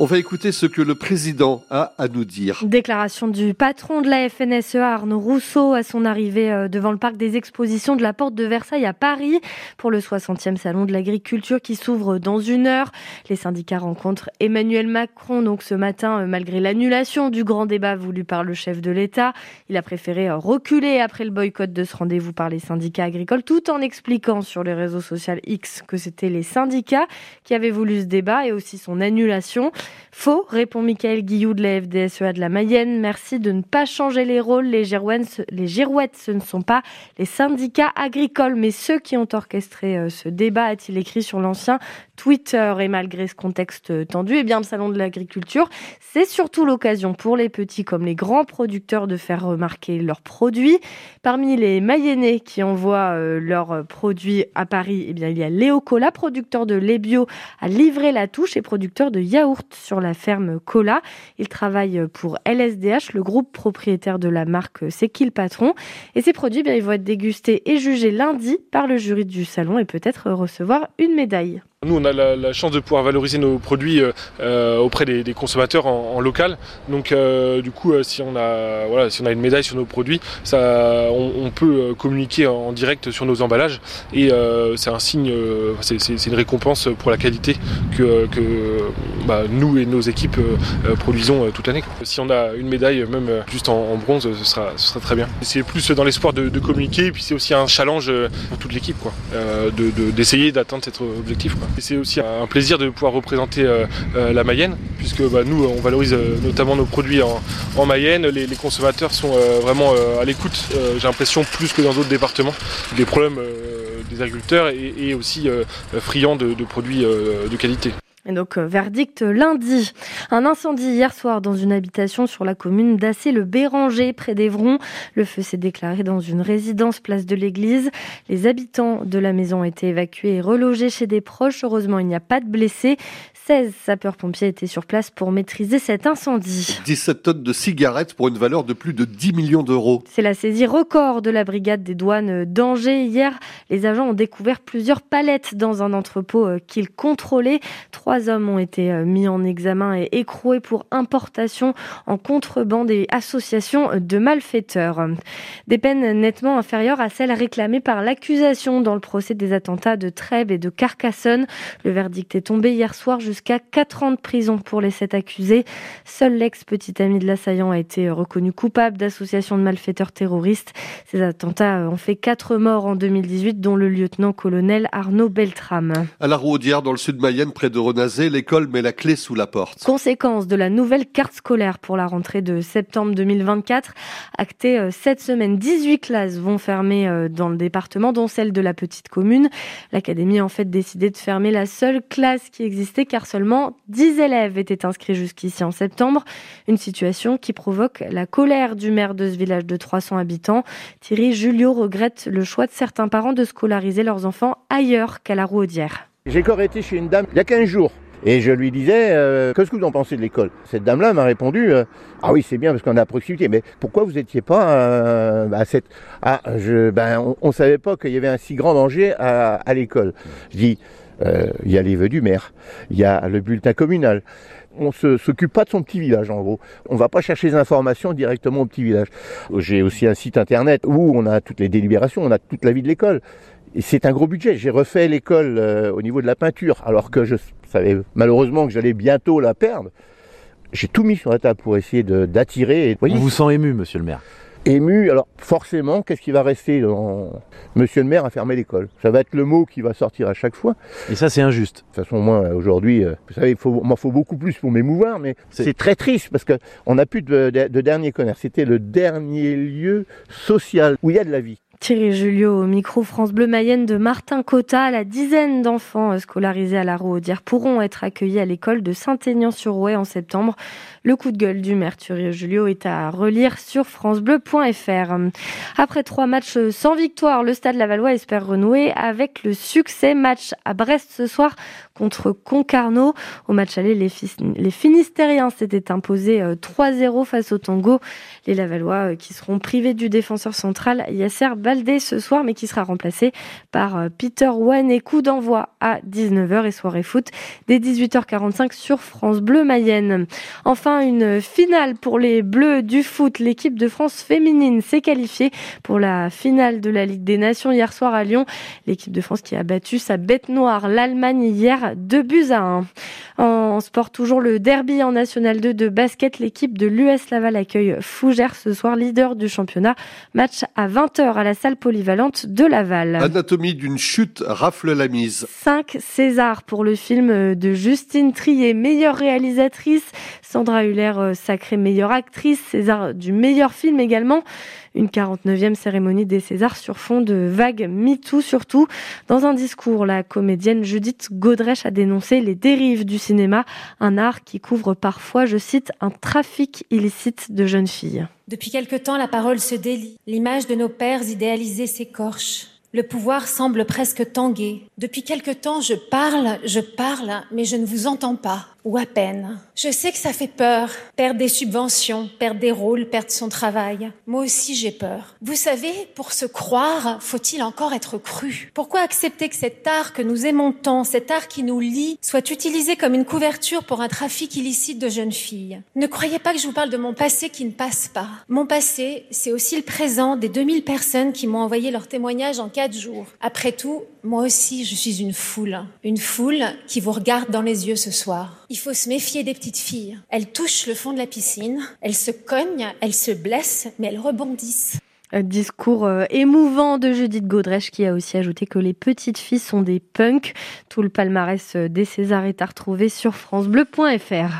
On va écouter ce que le président a à nous dire. Déclaration du patron de la FNSEA, Arnaud Rousseau, à son arrivée euh, devant le parc des expositions de la Porte de Versailles à Paris pour le 60e salon de l'agriculture qui s'ouvre dans une heure. Les syndicats rencontrent Emmanuel Macron donc ce matin, euh, malgré l'annulation du grand débat voulu par le chef de l'État. Il a préféré euh, reculer après le boycott de ce rendez-vous par les syndicats agricoles tout en expliquant sur les réseaux sociaux X que c'était les syndicats qui avaient voulu ce débat et aussi son annulation. Faux, répond Michael Guillou de la FDSEA de la Mayenne. Merci de ne pas changer les rôles. Les girouettes, ce ne sont pas les syndicats agricoles, mais ceux qui ont orchestré euh, ce débat, a-t-il écrit sur l'ancien Twitter. Et malgré ce contexte tendu, eh bien, le salon de l'agriculture, c'est surtout l'occasion pour les petits comme les grands producteurs de faire remarquer leurs produits. Parmi les Mayennais qui envoient euh, leurs produits à Paris, eh bien, il y a Léo Cola, producteur de lait bio, à livrer la touche et producteur de yaourt sur la ferme Cola. Il travaille pour LSDH, le groupe propriétaire de la marque C'est qui le patron? Et ces produits, bien, ils vont être dégustés et jugés lundi par le jury du salon et peut-être recevoir une médaille. Nous, on a la, chance de pouvoir valoriser nos produits euh, euh, auprès des, consommateurs en, local. Donc, euh, du coup, si on a voilà, si on a une médaille sur nos produits, ça, on, peut communiquer en, direct sur nos emballages et c'est un signe, c'est une récompense pour la qualité que, bah, nous et nos équipes produisons toute l'année. Si on a une médaille, même juste en, bronze, ce sera, ce sera très bien. C'est plus dans l'espoir de, communiquer, et puis c'est aussi un challenge pour toute l'équipe, quoi, d'essayer d'atteindre cet objectif. C'est aussi un plaisir de pouvoir représenter euh, euh, la Mayenne, puisque bah, nous, on valorise euh, notamment nos produits en, Mayenne. Les, consommateurs sont vraiment à l'écoute, j'ai l'impression, plus que dans d'autres départements, des problèmes des agriculteurs et, aussi friands de produits de qualité. Et donc, euh, verdict lundi. Un incendie hier soir dans une habitation sur la commune d'Assé-le-Béranger, près d'Evron. Le feu s'est déclaré dans une résidence place de l'église. Les habitants de la maison ont été évacués et relogés chez des proches. Heureusement, il n'y a pas de blessés. 16 sapeurs-pompiers étaient sur place pour maîtriser cet incendie. 17 tonnes de cigarettes pour une valeur de plus de 10 millions d'euros. C'est la saisie record de la brigade des douanes d'Angers. Hier, les agents ont découvert plusieurs palettes dans un entrepôt euh, qu'ils contrôlaient. Trois hommes ont été euh, mis en examen et écroués pour importation en contrebande et association de malfaiteurs. Des peines nettement inférieures à celles réclamées par l'accusation dans le procès des attentats de Trèbes et de Carcassonne. Le verdict est tombé hier soir jusqu'à 4 ans de prison pour les sept accusés. Seul l'ex-petit ami de l'assaillant a été reconnu coupable d'association de malfaiteurs terroristes. Ces attentats ont fait 4 morts en 2018, dont le lieutenant-colonel Arnaud Beltrame. À la Rouaudière, dans le sud Mayenne, près de L'école met la clé sous la porte. Conséquence de la nouvelle carte scolaire pour la rentrée de septembre 2024. Actée euh, cette semaine, 18 classes vont fermer euh, dans le département, dont celle de la petite commune. L'académie a en fait décidé de fermer la seule classe qui existait car seulement 10 élèves étaient inscrits jusqu'ici en septembre. Une situation qui provoque la colère du maire de ce village de 300 habitants. Thierry Julio regrette le choix de certains parents de scolariser leurs enfants ailleurs qu'à la Rouaudière. J'ai encore été chez une dame il y a 15 jours. Et je lui disais, euh, qu'est-ce que vous en pensez de l'école? Cette dame-là m'a répondu, euh, ah oui, c'est bien parce qu'on est à proximité, mais pourquoi vous n'étiez pas euh, à cette... Ah, je, ben, on ne savait pas qu'il y avait un si grand danger à, à l'école. Je dis, il y a les vœux du maire, il y a le bulletin communal. On ne s'occupe pas de son petit village en gros. On va pas chercher les informations directement au petit village. J'ai aussi un site internet où on a toutes les délibérations, on a toute la vie de l'école. Et c'est un gros budget. J'ai refait l'école euh, au niveau de la peinture, alors que je savais malheureusement que j'allais bientôt la perdre. J'ai tout mis sur la table pour essayer d'attirer. On vous sent ému, monsieur le maire ému. Alors forcément, qu'est-ce qui va rester Monsieur le maire a fermé l'école? Ça va être le mot qui va sortir à chaque fois. Et ça, c'est injuste. De toute façon, moi, aujourd'hui, euh, vous savez, il m'en faut beaucoup plus pour m'émouvoir, mais c'est très triste parce qu'on n'a plus de, de dernier commerce. C'était le dernier lieu social où il y a de la vie. Thierry Julio au micro France Bleu Mayenne de Martin Cotta. La dizaine d'enfants scolarisés à la Rouaudière pourront être accueillis à l'école de Saint-Aignan-sur-Ouai en septembre. Le coup de gueule du maire Thierry Julio est à relire sur francebleu.fr. Après trois matchs sans victoire, le Stade Lavallois espère renouer avec le succès. Match à Brest ce soir contre Concarneau. Au match aller, les, les Finistériens s'étaient imposés 3-0 euh, face au Tango. Les Lavallois euh, qui seront privés du défenseur central Yasser Valdé ce soir, mais qui sera remplacé par Peter Wan et coup d'envoi à 19h et soirée foot dès 18h45 sur France Bleu Mayenne. Enfin, une finale pour les Bleus du foot. L'équipe de France féminine s'est qualifiée pour la finale de la Ligue des Nations hier soir à Lyon. L'équipe de France qui a battu sa bête noire, l'Allemagne, hier, 2 buts à 1. En sport, toujours le derby en National 2 de basket. L'équipe de l'US Laval accueille Fougères ce soir, leader du championnat. Match à 20h à la salle polyvalente de Laval. Anatomie d'une chute rafle la mise. 5 César pour le film de Justine Trier, meilleure réalisatrice. Sandra Huller, euh, sacrée meilleure actrice. César du meilleur film également. Une 49e cérémonie des Césars sur fond de vagues MeToo surtout. Dans un discours, la comédienne Judith Godrèche a dénoncé les dérives du cinéma, un art qui couvre parfois, je cite, un trafic illicite de jeunes filles. Depuis quelque temps, la parole se délie. L'image de nos pères idéalisés s'écorche. Le pouvoir semble presque tanguer. Depuis quelque temps, je parle, je parle, mais je ne vous entends pas ou à peine. Je sais que ça fait peur, perdre des subventions, perdre des rôles, perdre son travail. Moi aussi j'ai peur. Vous savez, pour se croire, faut-il encore être cru? Pourquoi accepter que cet art que nous aimons tant, cet art qui nous lie, soit utilisé comme une couverture pour un trafic illicite de jeunes filles? Ne croyez pas que je vous parle de mon passé qui ne passe pas. Mon passé, c'est aussi le présent des 2000 personnes qui m'ont envoyé leur témoignage en quatre jours. Après tout, moi aussi je suis une foule. Une foule qui vous regarde dans les yeux ce soir. Il faut se méfier des petites filles. Elles touchent le fond de la piscine, elles se cognent, elles se blessent, mais elles rebondissent. Un discours euh, émouvant de Judith Godrèche qui a aussi ajouté que les petites filles sont des punks. Tout le palmarès euh, des Césars est à retrouver sur francebleu.fr.